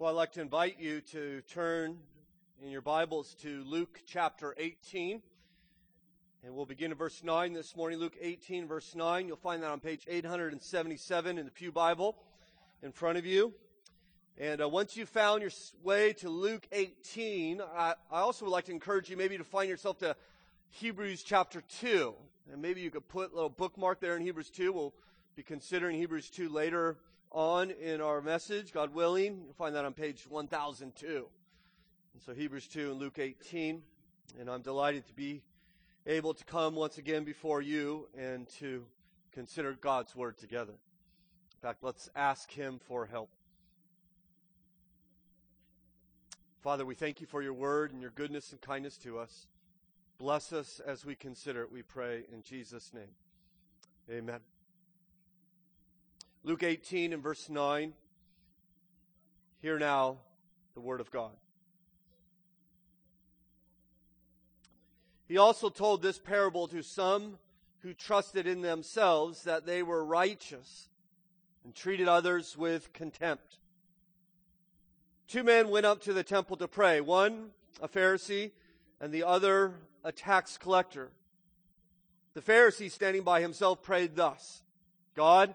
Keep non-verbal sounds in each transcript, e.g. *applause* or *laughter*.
Well, I'd like to invite you to turn in your Bibles to Luke chapter 18. And we'll begin in verse 9 this morning. Luke 18, verse 9. You'll find that on page 877 in the Pew Bible in front of you. And uh, once you've found your way to Luke 18, I, I also would like to encourage you maybe to find yourself to Hebrews chapter 2. And maybe you could put a little bookmark there in Hebrews 2. We'll be considering Hebrews 2 later on in our message, God willing. You'll find that on page 1002. And so Hebrews 2 and Luke 18. And I'm delighted to be able to come once again before you and to consider God's word together. In fact, let's ask Him for help. Father, we thank you for your word and your goodness and kindness to us. Bless us as we consider it, we pray in Jesus' name. Amen. Luke 18 and verse 9. Hear now the word of God. He also told this parable to some who trusted in themselves that they were righteous and treated others with contempt. Two men went up to the temple to pray, one a Pharisee and the other a tax collector. The Pharisee, standing by himself, prayed thus God,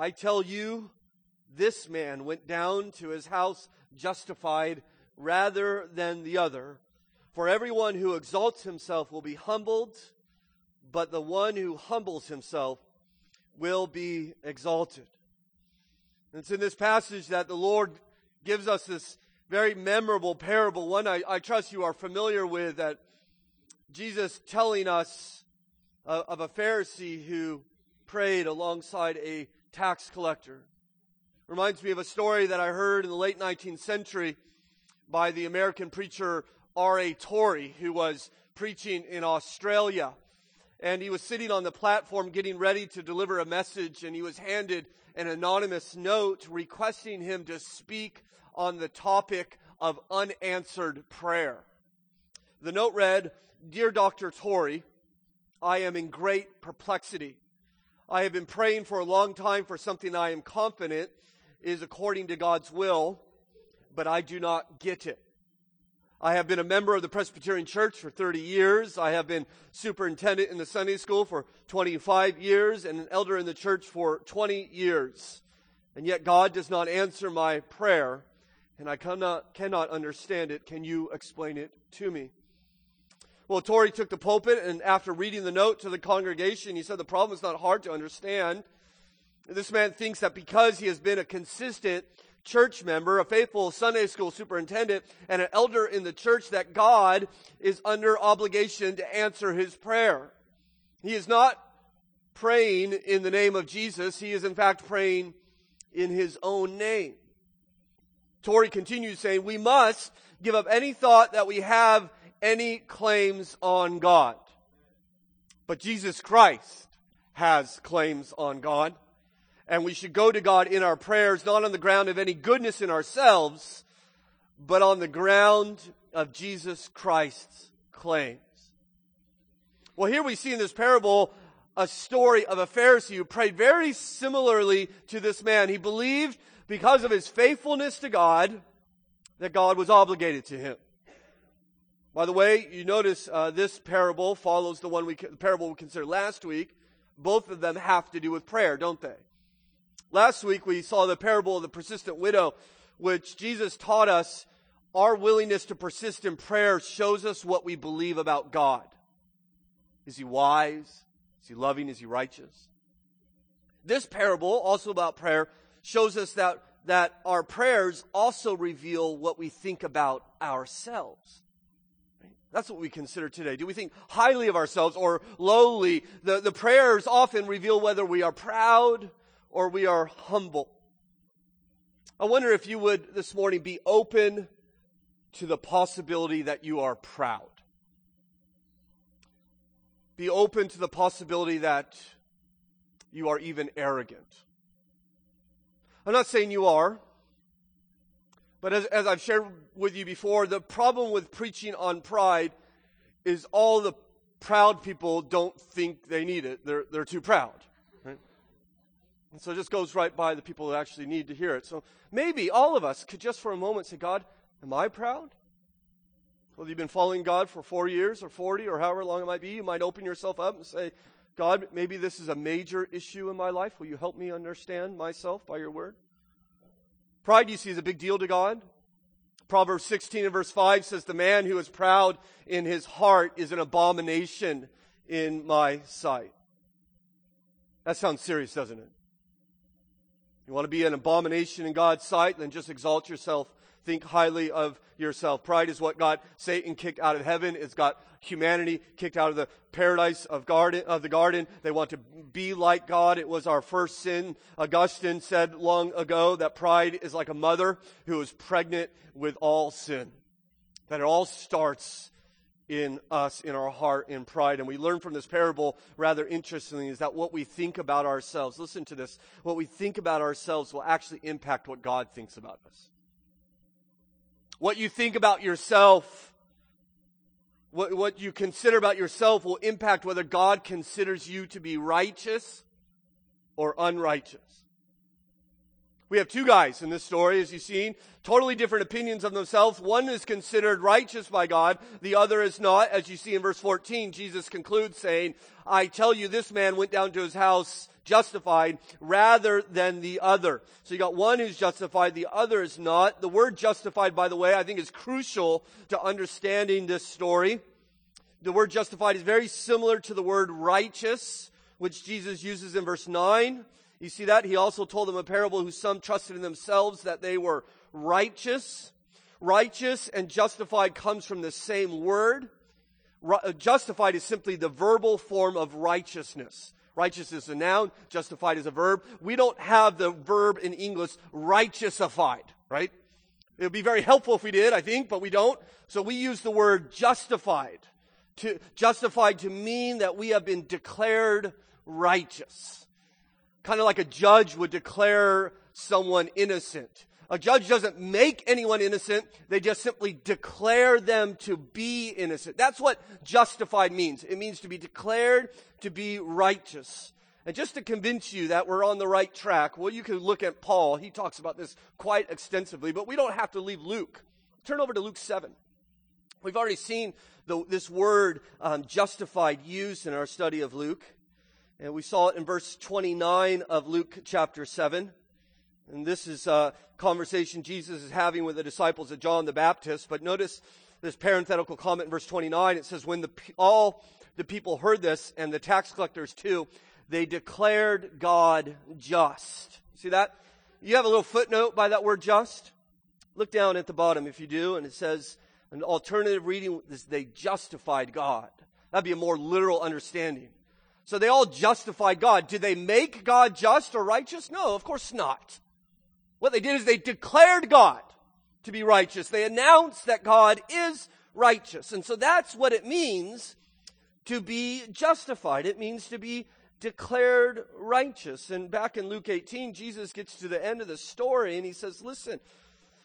I tell you, this man went down to his house justified rather than the other. For everyone who exalts himself will be humbled, but the one who humbles himself will be exalted. And it's in this passage that the Lord gives us this very memorable parable, one I, I trust you are familiar with, that Jesus telling us uh, of a Pharisee who prayed alongside a tax collector. Reminds me of a story that I heard in the late 19th century by the American preacher R.A. Torrey, who was preaching in Australia. And he was sitting on the platform getting ready to deliver a message, and he was handed an anonymous note requesting him to speak on the topic of unanswered prayer. The note read, Dear Dr. Torrey, I am in great perplexity. I have been praying for a long time for something I am confident is according to God's will, but I do not get it. I have been a member of the Presbyterian Church for 30 years. I have been superintendent in the Sunday school for 25 years and an elder in the church for 20 years. And yet God does not answer my prayer and I cannot, cannot understand it. Can you explain it to me? Well, Torrey took the pulpit, and after reading the note to the congregation, he said the problem is not hard to understand. This man thinks that because he has been a consistent church member, a faithful Sunday school superintendent, and an elder in the church, that God is under obligation to answer his prayer. He is not praying in the name of Jesus. He is in fact praying in his own name. Torrey continues saying, we must give up any thought that we have any claims on God. But Jesus Christ has claims on God. And we should go to God in our prayers, not on the ground of any goodness in ourselves, but on the ground of Jesus Christ's claims. Well, here we see in this parable a story of a Pharisee who prayed very similarly to this man. He believed because of his faithfulness to God, that God was obligated to him. By the way, you notice uh, this parable follows the one we the parable we considered last week. Both of them have to do with prayer, don't they? Last week we saw the parable of the persistent widow, which Jesus taught us our willingness to persist in prayer shows us what we believe about God. Is he wise? Is he loving? Is he righteous? This parable, also about prayer, shows us that, that our prayers also reveal what we think about ourselves. That's what we consider today. Do we think highly of ourselves or lowly? The, the prayers often reveal whether we are proud or we are humble. I wonder if you would this morning be open to the possibility that you are proud. Be open to the possibility that you are even arrogant. I'm not saying you are, but as, as I've shared with you before, the problem with preaching on pride is all the proud people don't think they need it. They're, they're too proud. Right? And so it just goes right by the people who actually need to hear it. So maybe all of us could just for a moment say, God, am I proud? Whether you've been following God for four years or 40 or however long it might be, you might open yourself up and say, God, maybe this is a major issue in my life. Will you help me understand myself by your word? Pride, you see, is a big deal to God. Proverbs 16 and verse 5 says, The man who is proud in his heart is an abomination in my sight. That sounds serious, doesn't it? You want to be an abomination in God's sight, then just exalt yourself think highly of yourself. Pride is what got Satan kicked out of heaven. It's got humanity kicked out of the paradise of garden of the garden. They want to be like God. It was our first sin. Augustine said long ago that pride is like a mother who is pregnant with all sin. That it all starts in us, in our heart, in pride. And we learn from this parable, rather interestingly, is that what we think about ourselves, listen to this, what we think about ourselves will actually impact what God thinks about us. What you think about yourself, what, what you consider about yourself will impact whether God considers you to be righteous or unrighteous. We have two guys in this story, as you've seen, totally different opinions of themselves. One is considered righteous by God, the other is not. As you see in verse 14, Jesus concludes saying, I tell you, this man went down to his house justified rather than the other. So you got one who's justified, the other is not. The word justified, by the way, I think is crucial to understanding this story. The word justified is very similar to the word righteous, which Jesus uses in verse 9. You see that? He also told them a parable who some trusted in themselves that they were righteous. Righteous and justified comes from the same word. Uh, justified is simply the verbal form of righteousness. Righteous is a noun, justified is a verb. We don't have the verb in English righteousified, right? It would be very helpful if we did, I think, but we don't. So we use the word justified. To, justified to mean that we have been declared righteous. Kind of like a judge would declare someone innocent. A judge doesn't make anyone innocent. They just simply declare them to be innocent. That's what justified means. It means to be declared to be righteous. And just to convince you that we're on the right track, well, you can look at Paul. He talks about this quite extensively, but we don't have to leave Luke. Turn over to Luke 7. We've already seen the, this word um, justified used in our study of Luke. And we saw it in verse 29 of Luke chapter 7. And this is a conversation Jesus is having with the disciples of John the Baptist. But notice this parenthetical comment in verse 29. It says, When the, all the people heard this, and the tax collectors too, they declared God just. See that? You have a little footnote by that word just. Look down at the bottom if you do, and it says, an alternative reading is they justified God. That'd be a more literal understanding. So they all justify God. Did they make God just or righteous? No, of course not. What they did is they declared God to be righteous. They announced that God is righteous. And so that's what it means to be justified. It means to be declared righteous. And back in Luke 18, Jesus gets to the end of the story and he says, listen,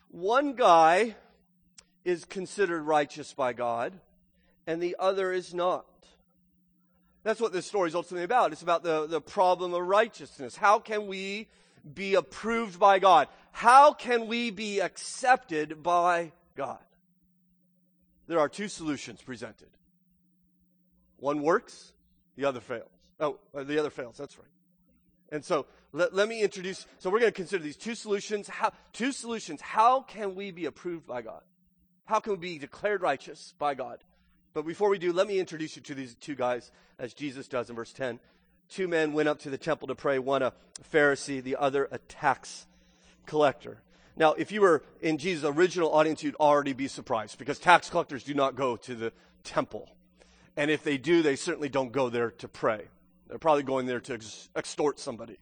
one guy is considered righteous by God and the other is not. That's what this story is ultimately about. It's about the, the problem of righteousness. How can we be approved by God? How can we be accepted by God? There are two solutions presented. One works, the other fails. Oh, uh, the other fails, that's right. And so let, let me introduce, so we're going to consider these two solutions. How, two solutions. How can we be approved by God? How can we be declared righteous by God? But before we do, let me introduce you to these two guys, as Jesus does in verse 10 two men went up to the temple to pray, one a Pharisee, the other a tax collector. Now, if you were in Jesus' original audience, you'd already be surprised because tax collectors do not go to the temple. And if they do, they certainly don't go there to pray. They're probably going there to ex- extort somebody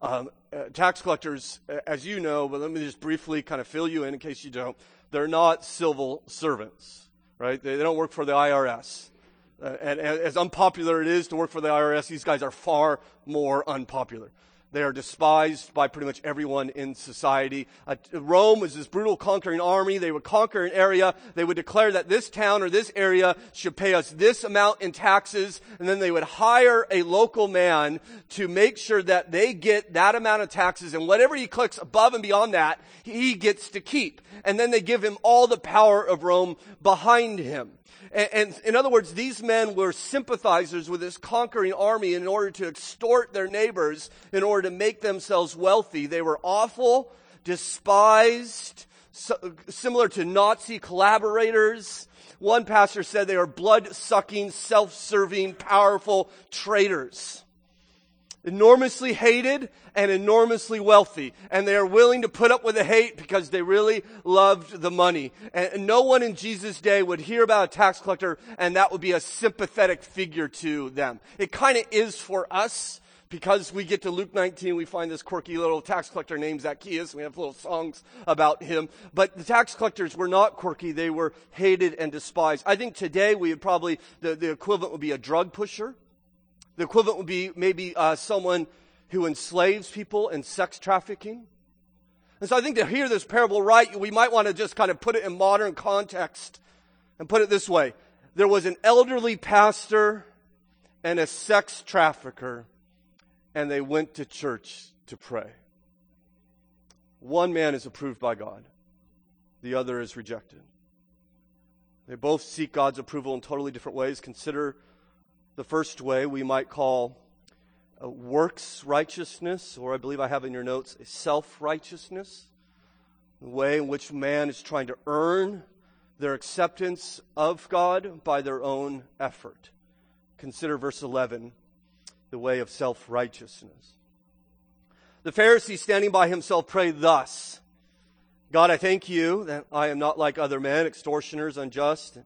Um, uh, tax collectors, as you know, but let me just briefly kind of fill you in in case you don't. They're not civil servants, right? They, they don't work for the IRS. Uh, and, and as unpopular it is to work for the IRS, these guys are far more unpopular. They are despised by pretty much everyone in society. Uh, Rome was this brutal conquering army. They would conquer an area. They would declare that this town or this area should pay us this amount in taxes. And then they would hire a local man to make sure that they get that amount of taxes. And whatever he clicks above and beyond that, he gets to keep. And then they give him all the power of Rome behind him. And, and, in other words, these men were sympathizers with this conquering army in order to extort their neighbors in order to make themselves wealthy. They were awful, despised, so, similar to Nazi collaborators. One pastor said they are blood sucking, self serving, powerful traitors enormously hated and enormously wealthy. And they are willing to put up with the hate because they really loved the money. And no one in Jesus' day would hear about a tax collector and that would be a sympathetic figure to them. It kind of is for us because we get to Luke 19, we find this quirky little tax collector named Zacchaeus. We have little songs about him. But the tax collectors were not quirky. They were hated and despised. I think today we would probably, the, the equivalent would be a drug pusher the equivalent would be maybe uh, someone who enslaves people in sex trafficking. And so I think to hear this parable right, we might want to just kind of put it in modern context and put it this way. There was an elderly pastor and a sex trafficker, and they went to church to pray. One man is approved by God, the other is rejected. They both seek God's approval in totally different ways. Consider the first way we might call uh, works righteousness, or I believe I have in your notes, self righteousness. The way in which man is trying to earn their acceptance of God by their own effort. Consider verse 11, the way of self righteousness. The Pharisee standing by himself prayed thus God, I thank you that I am not like other men, extortioners, unjust,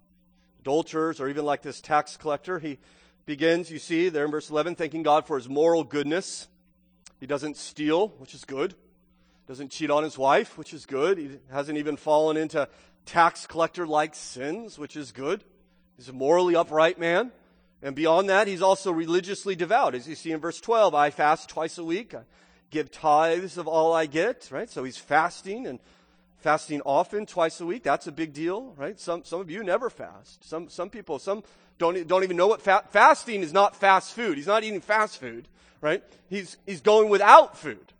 adulterers, or even like this tax collector. He begins, you see, there in verse 11, thanking God for his moral goodness. He doesn't steal, which is good. Doesn't cheat on his wife, which is good. He hasn't even fallen into tax collector like sins, which is good. He's a morally upright man. And beyond that, he's also religiously devout. As you see in verse 12, I fast twice a week. I give tithes of all I get, right? So he's fasting and fasting often, twice a week. That's a big deal, right? Some, some of you never fast. Some, some people, some, don't, don't even know what fa- fasting is not fast food. He's not eating fast food, right? He's, he's going without food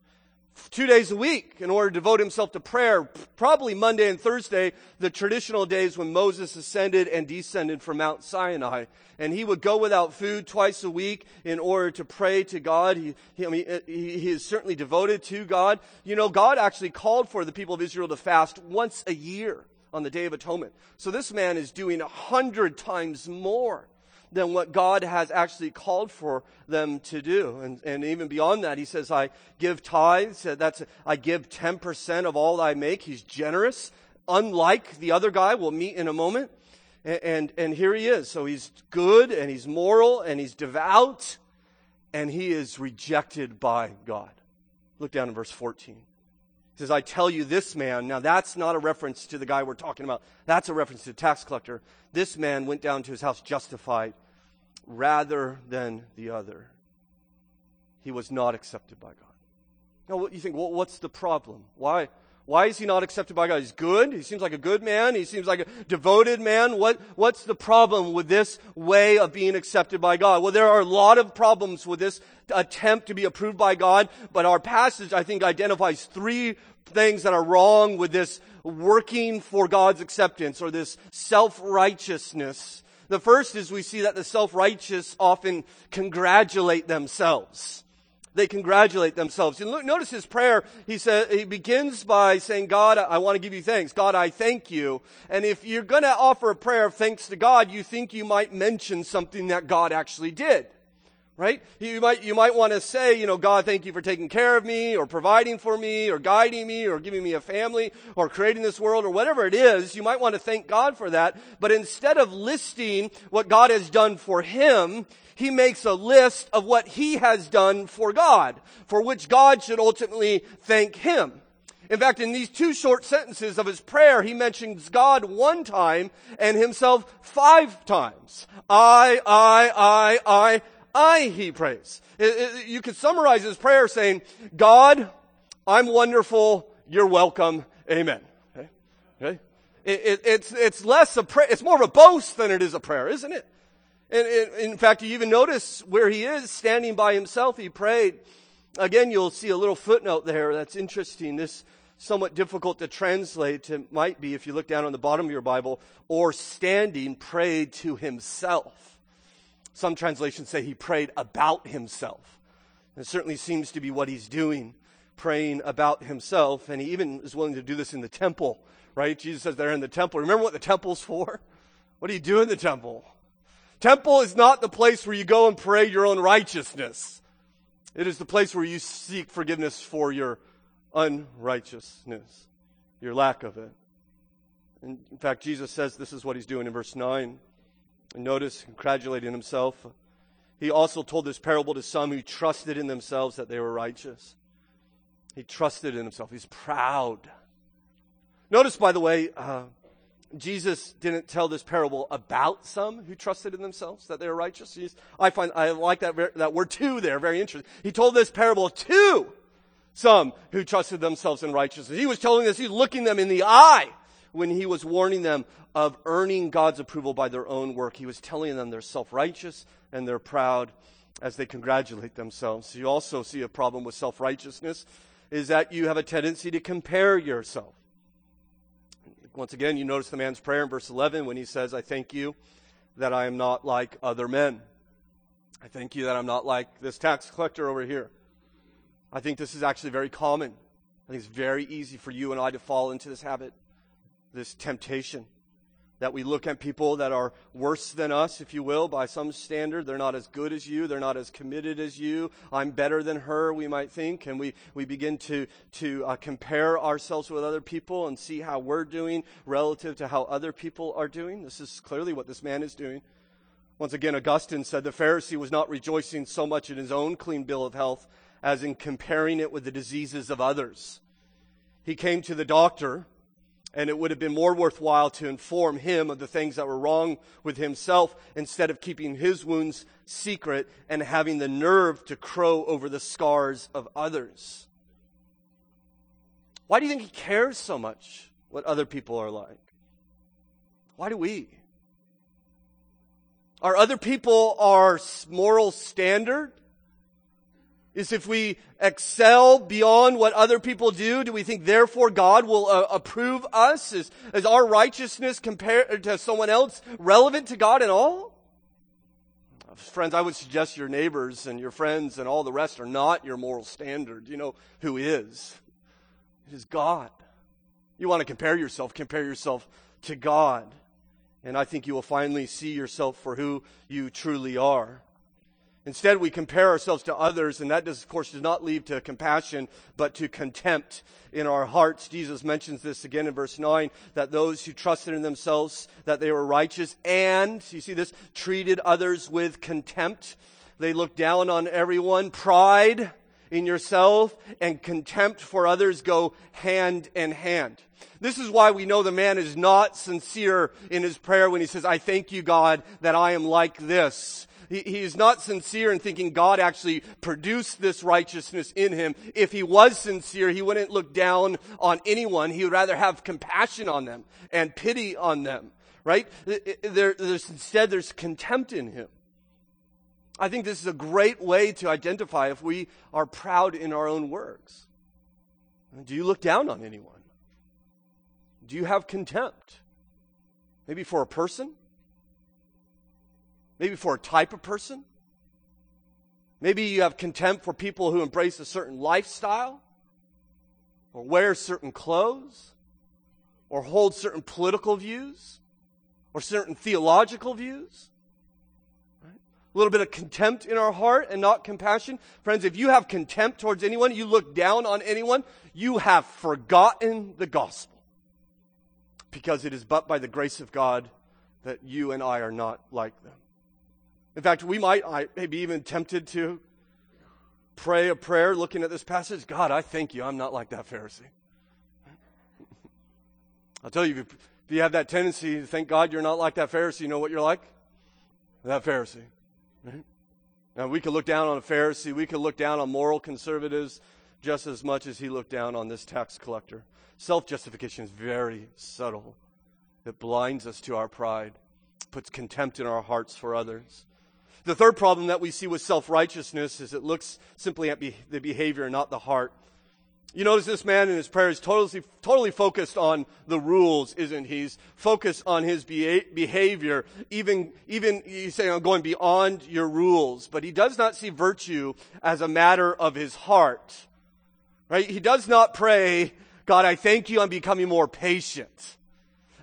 two days a week in order to devote himself to prayer, probably Monday and Thursday, the traditional days when Moses ascended and descended from Mount Sinai. And he would go without food twice a week in order to pray to God. He, he I mean, uh, he, he is certainly devoted to God. You know, God actually called for the people of Israel to fast once a year on the Day of Atonement. So this man is doing a hundred times more than what God has actually called for them to do. And, and even beyond that, he says, I give tithes. That's, I give 10% of all I make. He's generous. Unlike the other guy we'll meet in a moment. And, and, and here he is. So he's good and he's moral and he's devout and he is rejected by God. Look down in verse 14 says, I tell you, this man, now that's not a reference to the guy we're talking about. That's a reference to the tax collector. This man went down to his house justified rather than the other. He was not accepted by God. Now, you think, well, what's the problem? Why? Why is he not accepted by God? He's good. He seems like a good man. He seems like a devoted man. What, what's the problem with this way of being accepted by God? Well, there are a lot of problems with this attempt to be approved by God, but our passage, I think, identifies three things that are wrong with this working for God's acceptance or this self-righteousness. The first is we see that the self-righteous often congratulate themselves. They congratulate themselves. And look, notice his prayer. He says, he begins by saying, God, I want to give you thanks. God, I thank you. And if you're going to offer a prayer of thanks to God, you think you might mention something that God actually did right? You might, you might want to say, you know, God, thank you for taking care of me or providing for me or guiding me or giving me a family or creating this world or whatever it is. You might want to thank God for that. But instead of listing what God has done for him, he makes a list of what he has done for God, for which God should ultimately thank him. In fact, in these two short sentences of his prayer, he mentions God one time and himself five times. I, I, I, I, I, he prays. It, it, you could summarize his prayer saying, God, I'm wonderful, you're welcome, amen. Okay? okay? It, it's, it's less a prayer, it's more of a boast than it is a prayer, isn't it? And, in fact, you even notice where he is standing by himself, he prayed. Again, you'll see a little footnote there that's interesting. This somewhat difficult to translate. It might be if you look down on the bottom of your Bible, or standing prayed to himself. Some translations say he prayed about himself. It certainly seems to be what he's doing, praying about himself. And he even is willing to do this in the temple, right? Jesus says they're in the temple. Remember what the temple's for? What do you do in the temple? Temple is not the place where you go and pray your own righteousness. It is the place where you seek forgiveness for your unrighteousness, your lack of it. And in fact, Jesus says this is what he's doing in verse 9. Notice, congratulating himself. He also told this parable to some who trusted in themselves that they were righteous. He trusted in himself. He's proud. Notice, by the way, uh, Jesus didn't tell this parable about some who trusted in themselves that they were righteous. He's, I find I like that that word "to" there, very interesting. He told this parable to some who trusted themselves in righteousness. He was telling us, he's looking them in the eye when he was warning them of earning God's approval by their own work. He was telling them they're self-righteous and they're proud as they congratulate themselves. You also see a problem with self-righteousness is that you have a tendency to compare yourself. Once again, you notice the man's prayer in verse 11 when he says, I thank you that I am not like other men. I thank you that I'm not like this tax collector over here. I think this is actually very common. I think it's very easy for you and I to fall into this habit, this temptation that we look at people that are worse than us, if you will, by some standard. They're not as good as you. They're not as committed as you. I'm better than her, we might think. And we, we begin to, to uh, compare ourselves with other people and see how we're doing relative to how other people are doing. This is clearly what this man is doing. Once again, Augustine said the Pharisee was not rejoicing so much in his own clean bill of health as in comparing it with the diseases of others. He came to the doctor, and it would have been more worthwhile to inform him of the things that were wrong with himself instead of keeping his wounds secret and having the nerve to crow over the scars of others. Why do you think he cares so much what other people are like? Why do we? Are other people our moral standard? Is if we excel beyond what other people do, do we think therefore God will uh, approve us? Is, is our righteousness compared to someone else relevant to God at all? Friends, I would suggest your neighbors and your friends and all the rest are not your moral standard. You know who is? It is God. You want to compare yourself, compare yourself to God. And I think you will finally see yourself for who you truly are. Instead, we compare ourselves to others, and that, does, of course, does not lead to compassion, but to contempt in our hearts. Jesus mentions this again in verse 9, that those who trusted in themselves, that they were righteous, and, you see this, treated others with contempt. They looked down on everyone. Pride in yourself and contempt for others go hand in hand. This is why we know the man is not sincere in his prayer when he says, I thank you, God, that I am like this. He, is not sincere in thinking God actually produced this righteousness in him. If he was sincere, he wouldn't look down on anyone. He would rather have compassion on them and pity on them, right? There, there's, instead, there's contempt in him. I think this is a great way to identify if we are proud in our own works. Do you look down on anyone? Do you have contempt? Maybe for a person? Maybe for a type of person? Maybe you have contempt for people who embrace a certain lifestyle or wear certain clothes or hold certain political views or certain theological views. A little bit of contempt in our heart and not compassion. Friends, if you have contempt towards anyone, you look down on anyone, you have forgotten the gospel. Because it is but by the grace of God that you and I are not like them. In fact, we might I, maybe even tempted to pray a prayer looking at this passage God, I thank you, I'm not like that Pharisee. *laughs* I'll tell you, if you have that tendency to thank God you're not like that Pharisee, you know what you're like? That Pharisee. Now, we could look down on a Pharisee, we could look down on moral conservatives just as much as he looked down on this tax collector. Self justification is very subtle, it blinds us to our pride, puts contempt in our hearts for others. The third problem that we see with self righteousness is it looks simply at be- the behavior, not the heart. You notice this man in his prayer is totally, totally focused on the rules, isn't he? He's focused on his behavior, even, even, he's saying, I'm going beyond your rules. But he does not see virtue as a matter of his heart. Right? He does not pray, God, I thank you, I'm becoming more patient.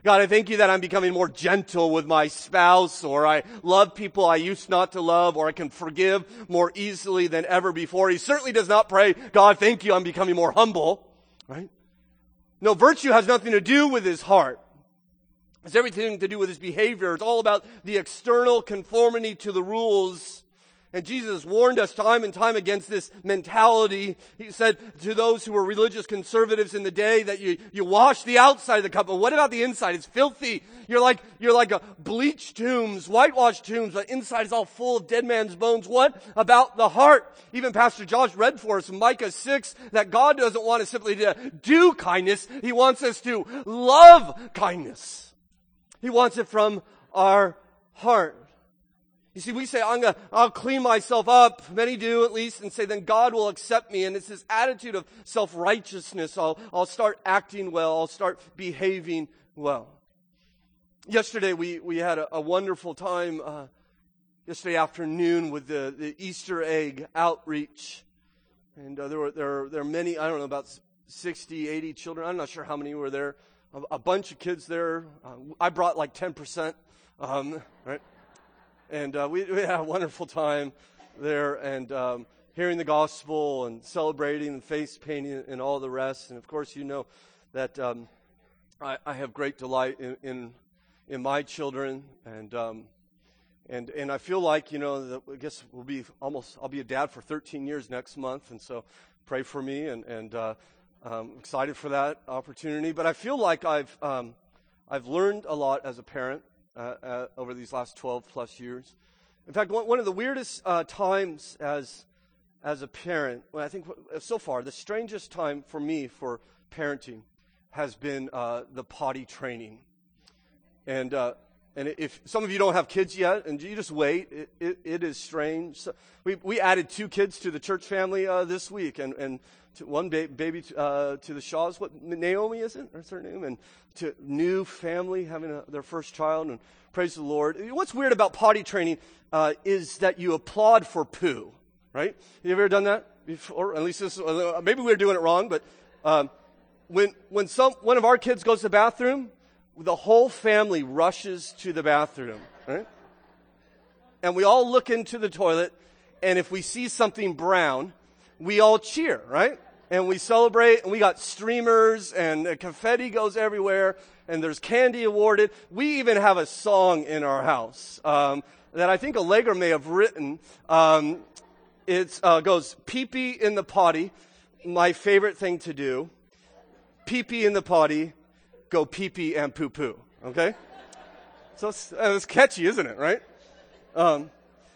God, I thank you that I'm becoming more gentle with my spouse, or I love people I used not to love, or I can forgive more easily than ever before. He certainly does not pray, God, thank you, I'm becoming more humble, right? No, virtue has nothing to do with his heart. It's everything to do with his behavior. It's all about the external conformity to the rules and Jesus warned us time and time against this mentality. He said to those who were religious conservatives in the day that you, you wash the outside of the cup, but what about the inside? It's filthy. You're like, you're like a bleached tombs, whitewashed tombs, but inside is all full of dead man's bones. What about the heart? Even Pastor Josh read for us Micah 6 that God doesn't want us simply to do kindness. He wants us to love kindness. He wants it from our heart. You see, we say, I'm gonna, I'll clean myself up. Many do at least and say, then God will accept me. And it's this attitude of self-righteousness. I'll, I'll start acting well. I'll start behaving well. Yesterday, we, we had a, a wonderful time, uh, yesterday afternoon with the, the Easter egg outreach. And uh, there were, there, there are many, I don't know, about 60, 80 children. I'm not sure how many were there. A, a bunch of kids there. Uh, I brought like 10%. Um, right? And uh, we, we, had a wonderful time there and um, hearing the gospel and celebrating and face painting and all the rest. And of course, you know that um, I, I, have great delight in, in, in my children. And, um, and, and I feel like, you know, that I guess we'll be almost, I'll be a dad for 13 years next month. And so pray for me and, and uh, I'm excited for that opportunity. But I feel like I've, um, I've learned a lot as a parent uh, uh, over these last 12 plus years. In fact, one, of the weirdest uh, times as, as a parent, well, I think so far, the strangest time for me for parenting has been uh, the potty training. And, uh, and if some of you don't have kids yet, and you just wait, it, it, it is strange. So we, we added two kids to the church family uh, this week, and, and to one ba- baby uh, to the Shaws. What Naomi is it? That's her name. And to new family having a, their first child. And praise the Lord. What's weird about potty training uh, is that you applaud for poo. Right? You ever done that before? At least this. Uh, maybe we are doing it wrong, but um, when when some one of our kids goes to the bathroom, the whole family rushes to the bathroom. Right? And we all look into the toilet, and if we see something brown, we all cheer, right? And we celebrate, and we got streamers, and confetti goes everywhere, and there's candy awarded. We even have a song in our house um, that I think Allegra may have written. Um, it uh, goes, pee pee in the potty, my favorite thing to do. Pee pee in the potty, go pee pee and poo poo. Okay? So it's, it's catchy, isn't it, right? Um,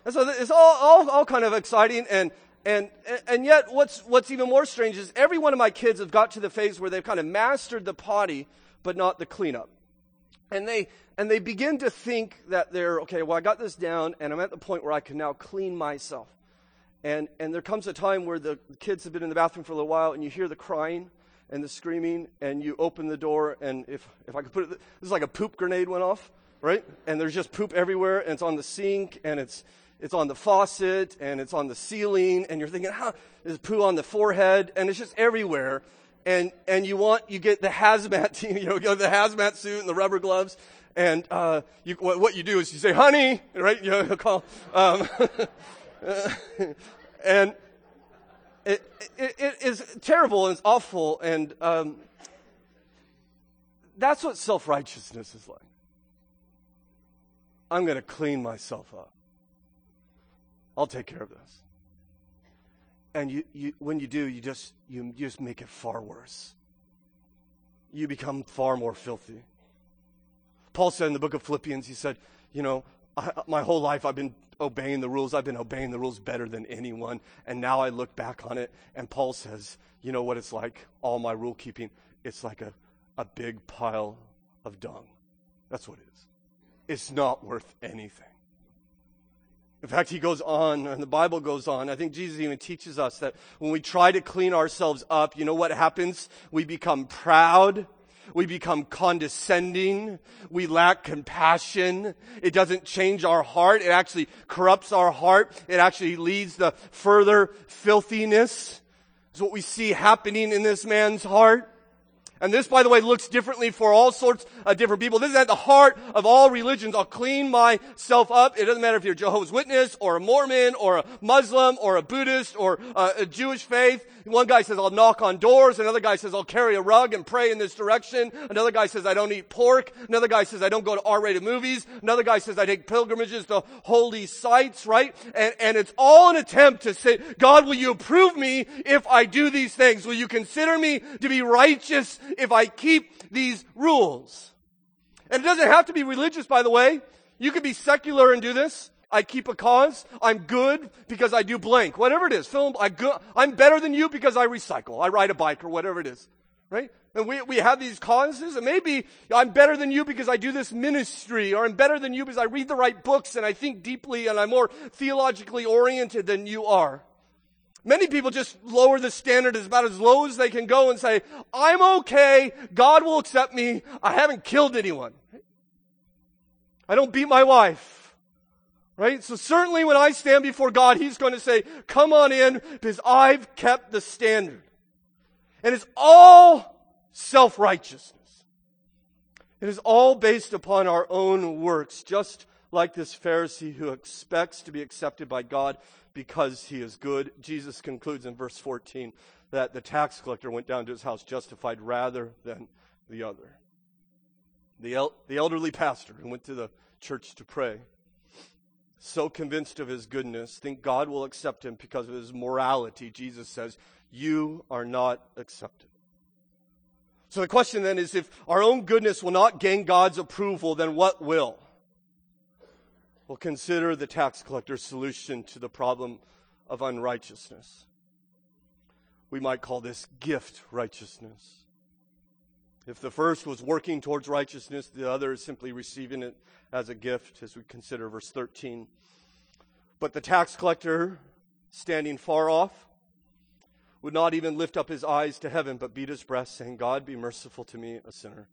and so it's all, all, all kind of exciting and and, and yet, what's, what's even more strange is every one of my kids have got to the phase where they've kind of mastered the potty, but not the cleanup. And they, and they begin to think that they're, okay, well, I got this down, and I'm at the point where I can now clean myself. And, and there comes a time where the kids have been in the bathroom for a little while, and you hear the crying and the screaming, and you open the door, and if, if I could put it, this is like a poop grenade went off, right? And there's just poop everywhere, and it's on the sink, and it's, it's on the faucet and it's on the ceiling, and you're thinking, how is poo on the forehead? And it's just everywhere. and, and you want, you get the hazmat, *laughs* know, you know, the hazmat suit and the rubber gloves, and, uh, you, what, what you do is you say, honey, right? You know, *laughs* call, um, *laughs* and it, it, it is terrible and it's awful, and, um, that's what self-righteousness is like. I'm going to clean myself up. I'll take care of this. And you, you, when you do, you just, you, you just make it far worse. You become far more filthy. Paul said in the book of Philippians, he said, You know, I, my whole life I've been obeying the rules. I've been obeying the rules better than anyone. And now I look back on it, and Paul says, You know what it's like? All my rule keeping, it's like a, a big pile of dung. That's what it is. It's not worth anything. In fact, he goes on, and the Bible goes on. I think Jesus even teaches us that when we try to clean ourselves up, you know what happens? We become proud. We become condescending. We lack compassion. It doesn't change our heart. It actually corrupts our heart. It actually leads to further filthiness. Is what we see happening in this man's heart. And this, by the way, looks differently for all sorts of different people. This is at the heart of all religions. I'll clean myself up. It doesn't matter if you're a Jehovah's Witness or a Mormon or a Muslim or a Buddhist or uh, a Jewish faith. One guy says, I'll knock on doors. Another guy says, I'll carry a rug and pray in this direction. Another guy says, I don't eat pork. Another guy says, I don't go to R-rated movies. Another guy says, I take pilgrimages to holy sites, right? And, and it's all an attempt to say, God, will you approve me if I do these things? Will you consider me to be righteous if I keep these rules? And it doesn't have to be religious, by the way. You could be secular and do this. I keep a cause. I'm good because I do blank. Whatever it is. Film, I go, I'm better than you because I recycle. I ride a bike or whatever it is. Right? And we, we have these causes and maybe I'm better than you because I do this ministry or I'm better than you because I read the right books and I think deeply and I'm more theologically oriented than you are. Many people just lower the standard as about as low as they can go and say, I'm okay. God will accept me. I haven't killed anyone. I don't beat my wife. Right? So certainly when I stand before God, He's going to say, come on in because I've kept the standard. And it's all self-righteousness. It is all based upon our own works, just like this Pharisee who expects to be accepted by God because he is good. Jesus concludes in verse 14 that the tax collector went down to his house justified rather than the other. The, el- the elderly pastor who went to the church to pray so convinced of his goodness, think God will accept him because of his morality, Jesus says, You are not accepted. So the question then is if our own goodness will not gain God's approval, then what will? Well, consider the tax collector's solution to the problem of unrighteousness. We might call this gift righteousness. If the first was working towards righteousness, the other is simply receiving it as a gift, as we consider verse 13. But the tax collector, standing far off, would not even lift up his eyes to heaven, but beat his breast, saying, God, be merciful to me, a sinner.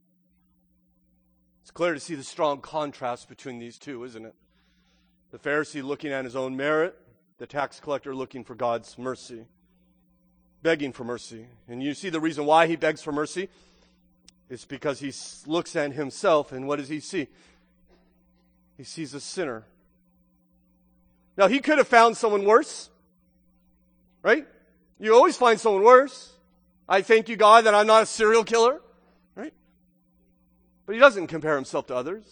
It's clear to see the strong contrast between these two, isn't it? The Pharisee looking at his own merit, the tax collector looking for God's mercy, begging for mercy. And you see the reason why he begs for mercy? It's because he looks at himself, and what does he see? He sees a sinner. Now, he could have found someone worse, right? You always find someone worse. I thank you, God, that I'm not a serial killer, right? But he doesn't compare himself to others.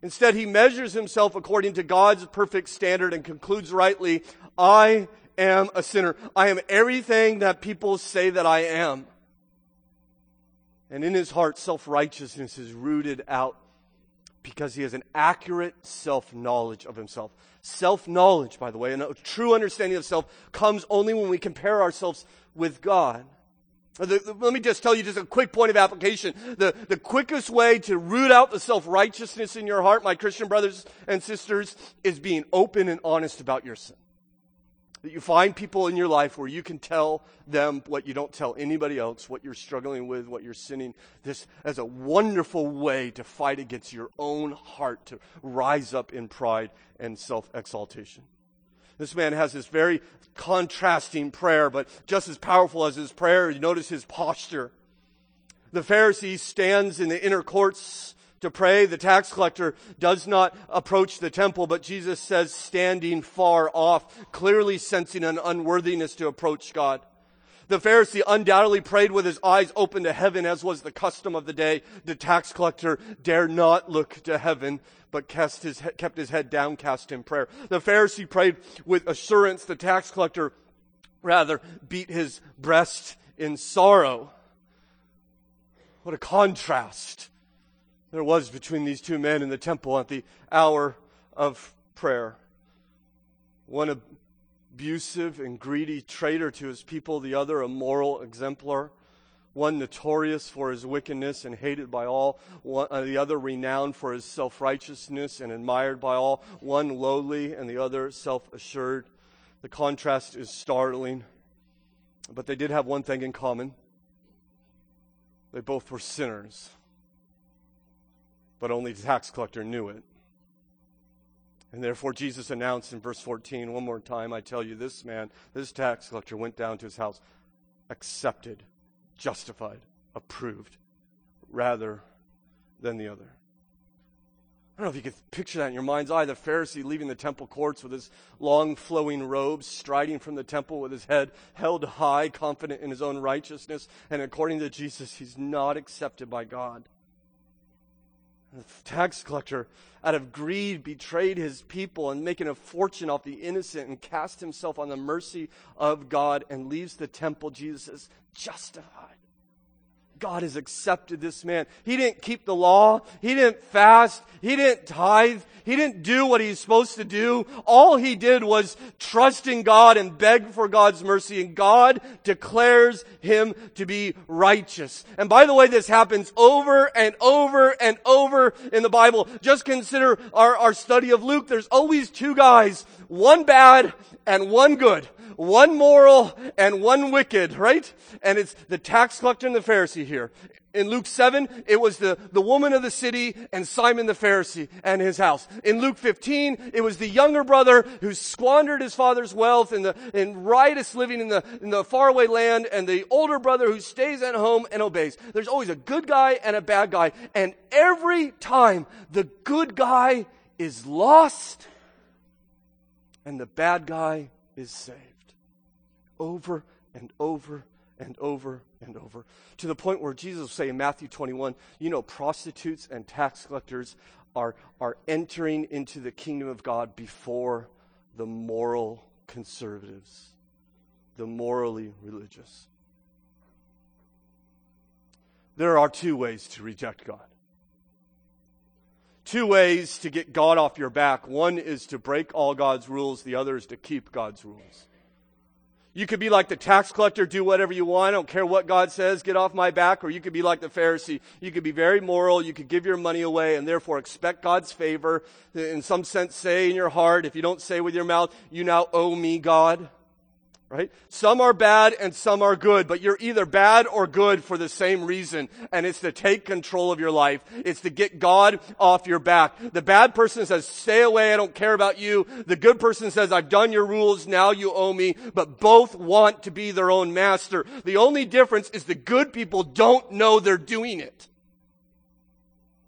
Instead, he measures himself according to God's perfect standard and concludes rightly, I am a sinner. I am everything that people say that I am. And in his heart, self-righteousness is rooted out because he has an accurate self knowledge of himself. Self knowledge, by the way, and a true understanding of self comes only when we compare ourselves with God. Uh, let me just tell you just a quick point of application. The, the quickest way to root out the self righteousness in your heart, my Christian brothers and sisters, is being open and honest about your sin. That you find people in your life where you can tell them what you don't tell anybody else, what you're struggling with, what you're sinning. This as a wonderful way to fight against your own heart to rise up in pride and self exaltation. This man has this very contrasting prayer, but just as powerful as his prayer, you notice his posture. The Pharisee stands in the inner courts to pray. The tax collector does not approach the temple, but Jesus says standing far off, clearly sensing an unworthiness to approach God. The Pharisee undoubtedly prayed with his eyes open to heaven, as was the custom of the day. The tax collector dare not look to heaven, but cast his, kept his head downcast in prayer. The Pharisee prayed with assurance. The tax collector rather beat his breast in sorrow. What a contrast there was between these two men in the temple at the hour of prayer. One abusive and greedy traitor to his people, the other a moral exemplar. One notorious for his wickedness and hated by all, one, uh, the other renowned for his self righteousness and admired by all, one lowly and the other self assured. The contrast is startling, but they did have one thing in common they both were sinners, but only the tax collector knew it. And therefore, Jesus announced in verse 14, one more time, I tell you, this man, this tax collector went down to his house, accepted, justified, approved, rather than the other. I don't know if you can picture that in your mind's eye the Pharisee leaving the temple courts with his long flowing robes, striding from the temple with his head held high, confident in his own righteousness. And according to Jesus, he's not accepted by God. The tax collector, out of greed, betrayed his people and making a fortune off the innocent and cast himself on the mercy of God and leaves the temple, Jesus is justified. God has accepted this man. He didn't keep the law. He didn't fast. He didn't tithe. He didn't do what he's supposed to do. All he did was trust in God and beg for God's mercy, and God declares him to be righteous. And by the way, this happens over and over and over in the Bible. Just consider our, our study of Luke. There's always two guys, one bad and one good one moral and one wicked, right? And it's the tax collector and the Pharisee here. In Luke 7, it was the, the woman of the city and Simon the Pharisee and his house. In Luke 15, it was the younger brother who squandered his father's wealth in the, in riotous living in the, in the faraway land and the older brother who stays at home and obeys. There's always a good guy and a bad guy. And every time the good guy is lost and the bad guy is saved over and over and over and over to the point where Jesus will say in Matthew 21, you know, prostitutes and tax collectors are, are entering into the kingdom of God before the moral conservatives, the morally religious. There are two ways to reject God. Two ways to get God off your back. One is to break all God's rules, the other is to keep God's rules. You could be like the tax collector, do whatever you want. I don't care what God says, get off my back. Or you could be like the Pharisee. You could be very moral. You could give your money away and therefore expect God's favor. In some sense, say in your heart, if you don't say with your mouth, you now owe me God right? Some are bad and some are good, but you're either bad or good for the same reason. And it's to take control of your life. It's to get God off your back. The bad person says, stay away. I don't care about you. The good person says, I've done your rules. Now you owe me. But both want to be their own master. The only difference is the good people don't know they're doing it.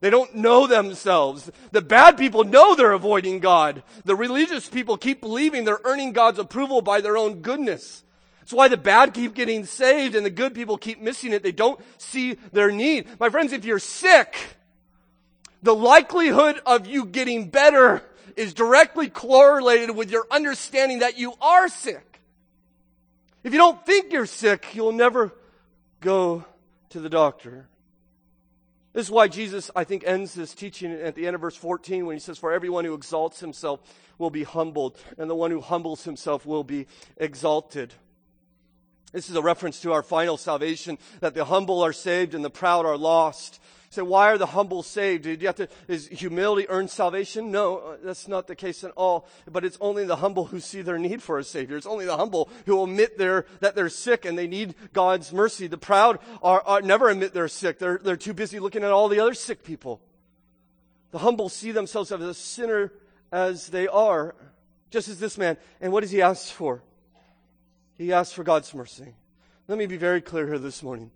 They don't know themselves. The bad people know they're avoiding God. The religious people keep believing they're earning God's approval by their own goodness. That's why the bad keep getting saved and the good people keep missing it. They don't see their need. My friends, if you're sick, the likelihood of you getting better is directly correlated with your understanding that you are sick. If you don't think you're sick, you'll never go to the doctor. This is why Jesus, I think, ends his teaching at the end of verse 14 when he says, For everyone who exalts himself will be humbled, and the one who humbles himself will be exalted. This is a reference to our final salvation, that the humble are saved and the proud are lost say, why are the humble saved? Did you have to, is humility earn salvation? No, uh, that's not the case at all. But it's only the humble who see their need for a savior. It's only the humble who admit their, that they're sick and they need God's mercy. The proud are, are never admit they're sick. They're, they're too busy looking at all the other sick people. The humble see themselves as a sinner as they are just as this man. And what does he ask for? He asks for God's mercy. Let me be very clear here this morning.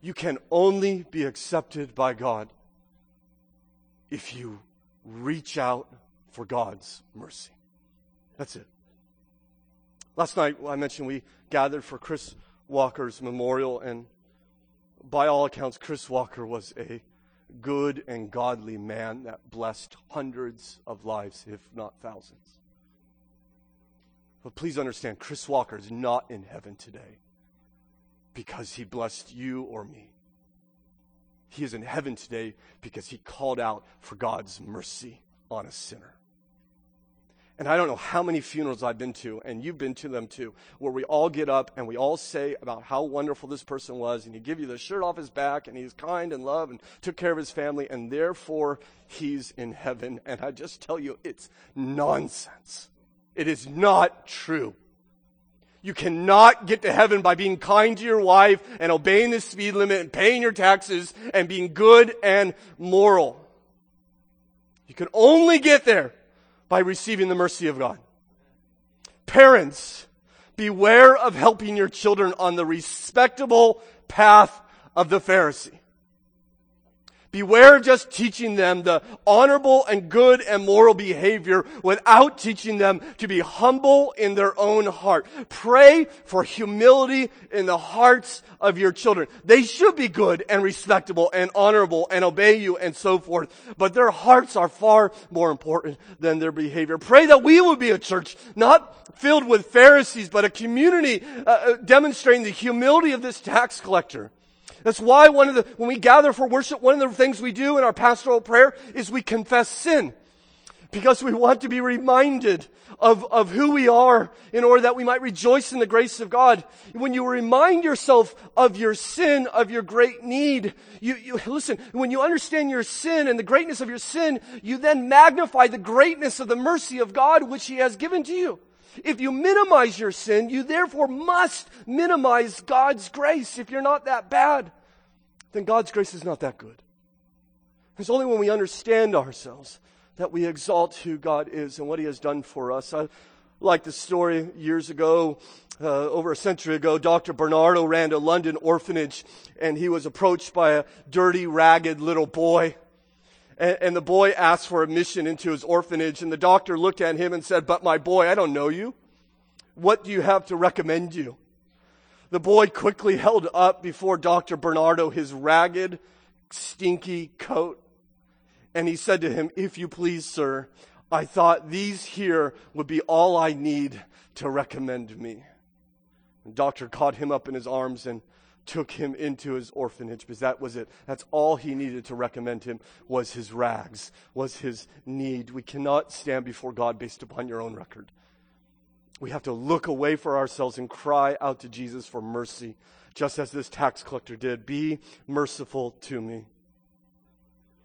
You can only be accepted by God if you reach out for God's mercy. That's it. Last night, I mentioned we gathered for Chris Walker's memorial, and by all accounts, Chris Walker was a good and godly man that blessed hundreds of lives, if not thousands. But please understand, Chris Walker is not in heaven today because he blessed you or me. He is in heaven today because he called out for God's mercy on a sinner. And I don't know how many funerals I've been to, and you've been to them too, where we all get up and we all say about how wonderful this person was, and he give you the shirt off his back, and he's kind and love and took care of his family, and therefore he's in heaven. And I just tell you, it's nonsense. It is not true. You cannot get to heaven by being kind to your wife and obeying the speed limit and paying your taxes and being good and moral. You can only get there by receiving the mercy of God. Parents, beware of helping your children on the respectable path of the Pharisee. Beware of just teaching them the honorable and good and moral behavior without teaching them to be humble in their own heart. Pray for humility in the hearts of your children. They should be good and respectable and honorable and obey you and so forth, but their hearts are far more important than their behavior. Pray that we would be a church not filled with Pharisees, but a community uh, uh demonstrating the humility of this tax collector. That's why one of the, when we gather for worship, one of the things we do in our pastoral prayer is we confess sin. Because we want to be reminded of, of who we are in order that we might rejoice in the grace of God. When you remind yourself of your sin, of your great need, you, you, listen, when you understand your sin and the greatness of your sin, you then magnify the greatness of the mercy of God which He has given to you. If you minimize your sin, you therefore must minimize God's grace. If you're not that bad, then God's grace is not that good. It's only when we understand ourselves that we exalt who God is and what He has done for us. I like the story years ago, uh, over a century ago, Dr. Barnardo ran a London orphanage and he was approached by a dirty, ragged little boy. And, and the boy asked for admission into his orphanage, and the doctor looked at him and said, But my boy, I don't know you. What do you have to recommend you? The boy quickly held up before Dr. Barnardo his ragged, stinky coat. And he said to him, If you please, sir, I thought these here would be all I need to recommend me. The doctor caught him up in his arms and took him into his orphanage because that was it. That's all he needed to recommend him was his rags, was his need. We cannot stand before God based upon your own record. We have to look away for ourselves and cry out to Jesus for mercy, just as this tax collector did. Be merciful to me.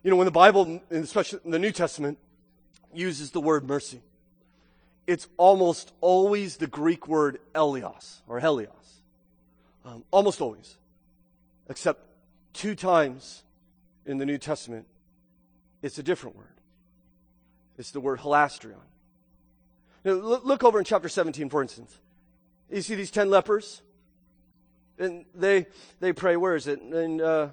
You know, when the Bible, especially in the New Testament, uses the word mercy, it's almost always the Greek word eleos or helios. Um, almost always. Except two times in the New Testament, it's a different word. It's the word hilasterion. Look, over in chapter 17, for instance. You see these 10 lepers? And they, they pray, where is it? In uh,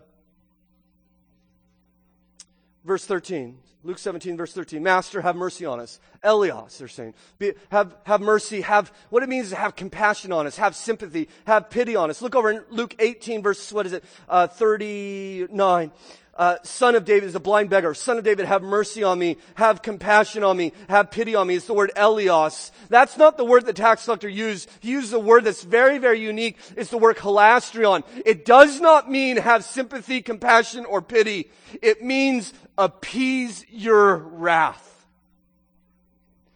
verse 13. Luke 17, verse 13. Master, have mercy on us. Eleos, they're saying. Be, have, have mercy. Have, what it means is have compassion on us. Have sympathy. Have pity on us. Look over in Luke 18, verse, what is it? Uh, 39. Uh, son of David is a blind beggar. Son of David, have mercy on me. Have compassion on me. Have pity on me. It's the word Eleos. That's not the word the tax collector used. He used a word that's very, very unique. It's the word hilasterion. It does not mean have sympathy, compassion, or pity. It means appease your wrath.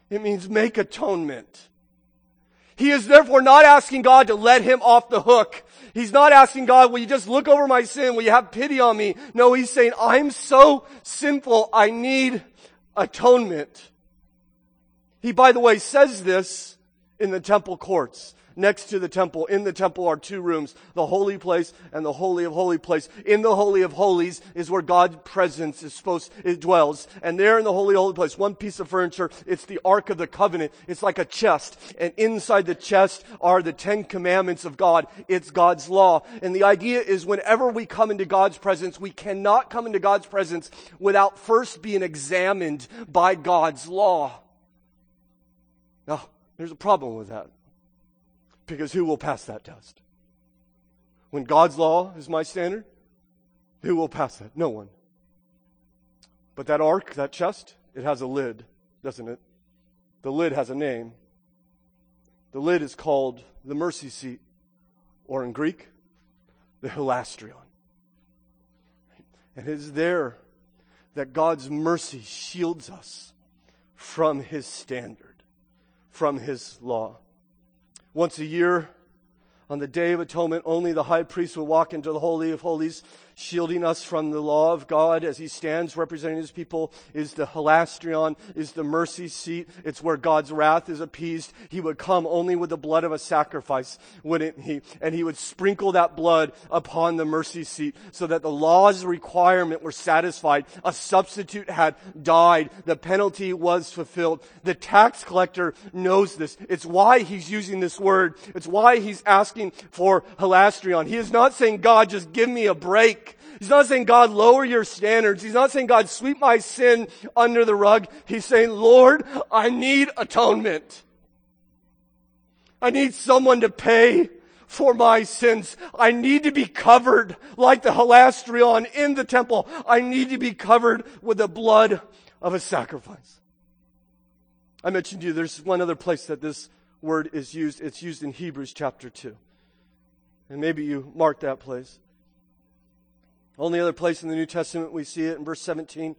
It means make atonement. He is therefore not asking God to let him off the hook. He's not asking God, will you just look over my sin? Will you have pity on me? No, he's saying, I'm so sinful. I need atonement. He, by the way, says this in the temple courts. Next to the temple. In the temple are two rooms, the holy place and the holy of holy place. In the holy of holies is where God's presence is supposed, it dwells. And there in the holy holy place, one piece of furniture, it's the Ark of the Covenant. It's like a chest. And inside the chest are the Ten Commandments of God. It's God's law. And the idea is whenever we come into God's presence, we cannot come into God's presence without first being examined by God's law. Now, there's a problem with that. Because who will pass that test? When God's law is my standard, who will pass that? No one. But that ark, that chest, it has a lid, doesn't it? The lid has a name. The lid is called the mercy seat, or in Greek, the hilasterion. And it is there that God's mercy shields us from his standard, from his law. Once a year, on the Day of Atonement, only the high priest will walk into the Holy of Holies shielding us from the law of God as he stands representing his people is the hilasterion, is the mercy seat. It's where God's wrath is appeased. He would come only with the blood of a sacrifice, wouldn't he? And he would sprinkle that blood upon the mercy seat so that the law's requirement were satisfied. A substitute had died. The penalty was fulfilled. The tax collector knows this. It's why he's using this word. It's why he's asking for hilasterion. He is not saying, God, just give me a break. He's not saying, God, lower your standards. He's not saying, God, sweep my sin under the rug. He's saying, Lord, I need atonement. I need someone to pay for my sins. I need to be covered like the hilasterion in the temple. I need to be covered with the blood of a sacrifice. I mentioned to you there's one other place that this word is used. It's used in Hebrews chapter 2. And maybe you marked that place. Only other place in the New Testament we see it in verse 17.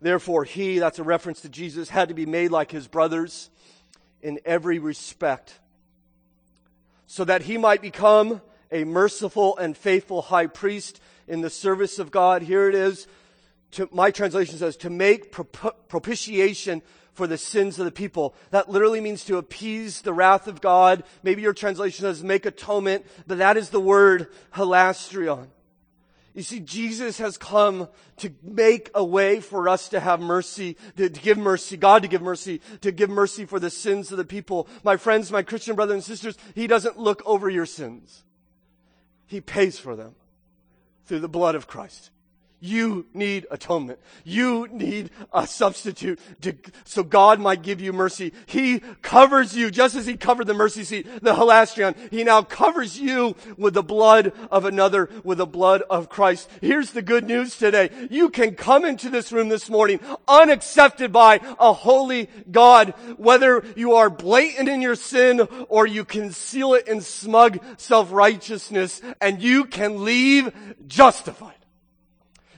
Therefore, he, that's a reference to Jesus, had to be made like his brothers in every respect, so that he might become a merciful and faithful high priest in the service of God. Here it is. To, my translation says, to make propitiation for the sins of the people. That literally means to appease the wrath of God. Maybe your translation says make atonement, but that is the word hilasterion. You see, Jesus has come to make a way for us to have mercy, to, to, give mercy, God to give mercy, to give mercy for the sins of the people. My friends, my Christian brothers and sisters, He doesn't look over your sins. He pays for them through the blood of Christ. You need atonement. You need a substitute to, so God might give you mercy. He covers you just as He covered the mercy seat, the hilasterion. He now covers you with the blood of another, with the blood of Christ. Here's the good news today. You can come into this room this morning unaccepted by a holy God, whether you are blatant in your sin or you conceal it in smug self-righteousness and you can leave justified.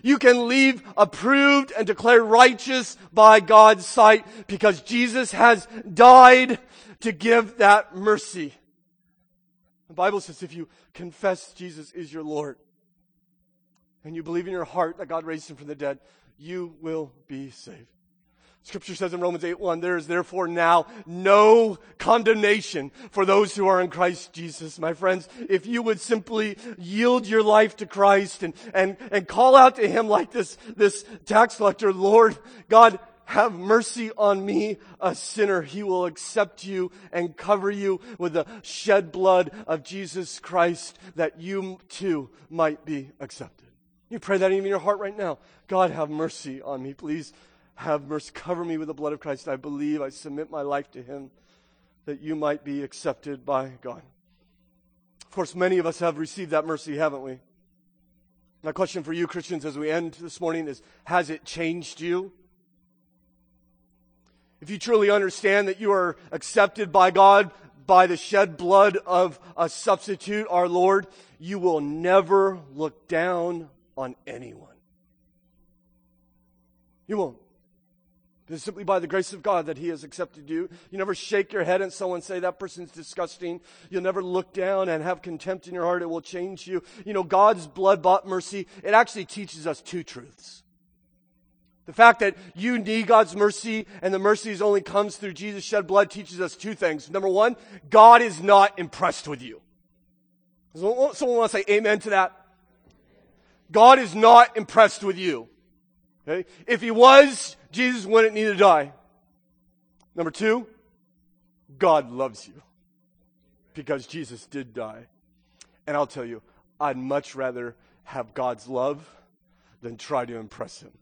You can leave approved and declared righteous by God's sight because Jesus has died to give that mercy. The Bible says if you confess Jesus is your Lord and you believe in your heart that God raised him from the dead, you will be saved. Scripture says in Romans 8 1, there is therefore now no condemnation for those who are in Christ Jesus. My friends, if you would simply yield your life to Christ and, and, and call out to Him like this, this tax collector, Lord, God, have mercy on me, a sinner. He will accept you and cover you with the shed blood of Jesus Christ that you too might be accepted. You pray that in your heart right now. God, have mercy on me, please have mercy. Cover me with the blood of Christ. I believe. I submit my life to Him that you might be accepted by God. Of course, many of us have received that mercy, haven't we? My question for you, Christians, as we end this morning is Has it changed you? If you truly understand that you are accepted by God by the shed blood of a substitute, our Lord, you will never look down on anyone. You won't. It's simply by the grace of God that He has accepted you. You never shake your head and someone say that person's disgusting. You'll never look down and have contempt in your heart. It will change you. You know, God's blood bought mercy, it actually teaches us two truths. The fact that you need God's mercy and the mercies only comes through Jesus' shed blood teaches us two things. Number one, God is not impressed with you. Does someone want to say amen to that? God is not impressed with you. Okay? If he was, Jesus wouldn't need to die. Number two, God loves you because Jesus did die. And I'll tell you, I'd much rather have God's love than try to impress him.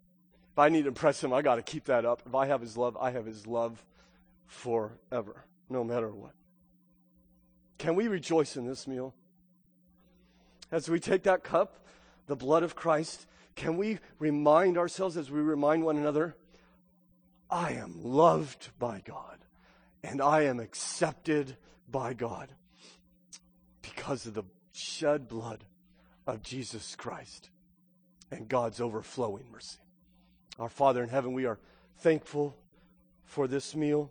If I need to impress him, I got to keep that up. If I have his love, I have his love forever, no matter what. Can we rejoice in this meal? As we take that cup, the blood of Christ, can we remind ourselves as we remind one another, I am loved by God and I am accepted by God because of the shed blood of Jesus Christ and God's overflowing mercy. Our Father in heaven, we are thankful for this meal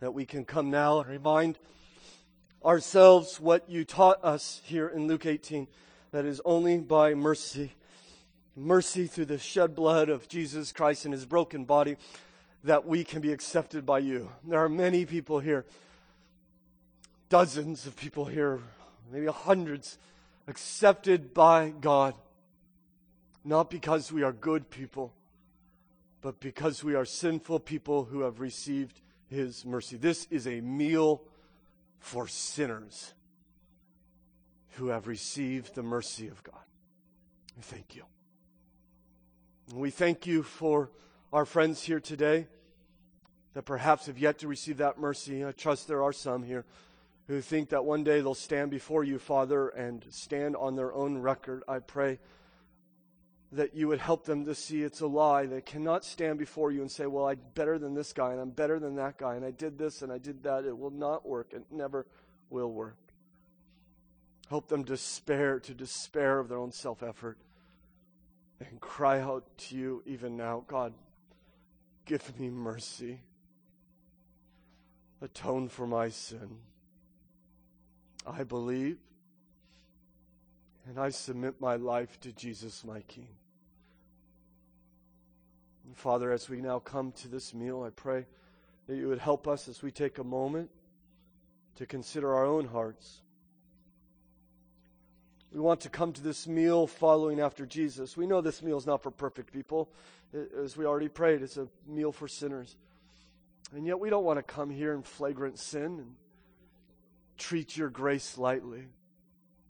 that we can come now and remind ourselves what you taught us here in Luke 18 that is only by mercy, mercy through the shed blood of Jesus Christ and his broken body, that we can be accepted by you. There are many people here, dozens of people here, maybe hundreds, accepted by God, not because we are good people, but because we are sinful people who have received his mercy. This is a meal for sinners who have received the mercy of God. Thank you. We thank you for our friends here today that perhaps have yet to receive that mercy. I trust there are some here who think that one day they'll stand before you, Father, and stand on their own record. I pray that you would help them to see it's a lie. They cannot stand before you and say, Well, I'm better than this guy, and I'm better than that guy, and I did this and I did that. It will not work. It never will work. Help them despair, to despair of their own self effort, and cry out to you even now God, give me mercy. Atone for my sin. I believe and I submit my life to Jesus, my King. And Father, as we now come to this meal, I pray that you would help us as we take a moment to consider our own hearts. We want to come to this meal following after Jesus. We know this meal is not for perfect people. As we already prayed, it's a meal for sinners. And yet we don't want to come here in flagrant sin and treat your grace lightly.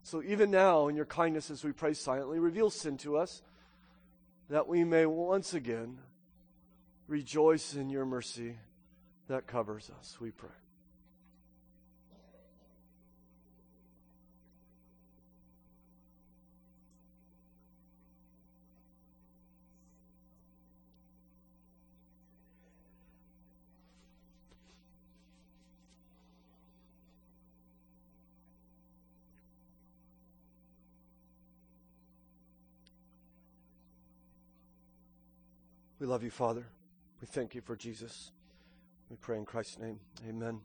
So even now, in your kindness, as we pray silently, reveal sin to us that we may once again rejoice in your mercy that covers us, we pray. We love you, Father. We thank you for Jesus. We pray in Christ's name. Amen.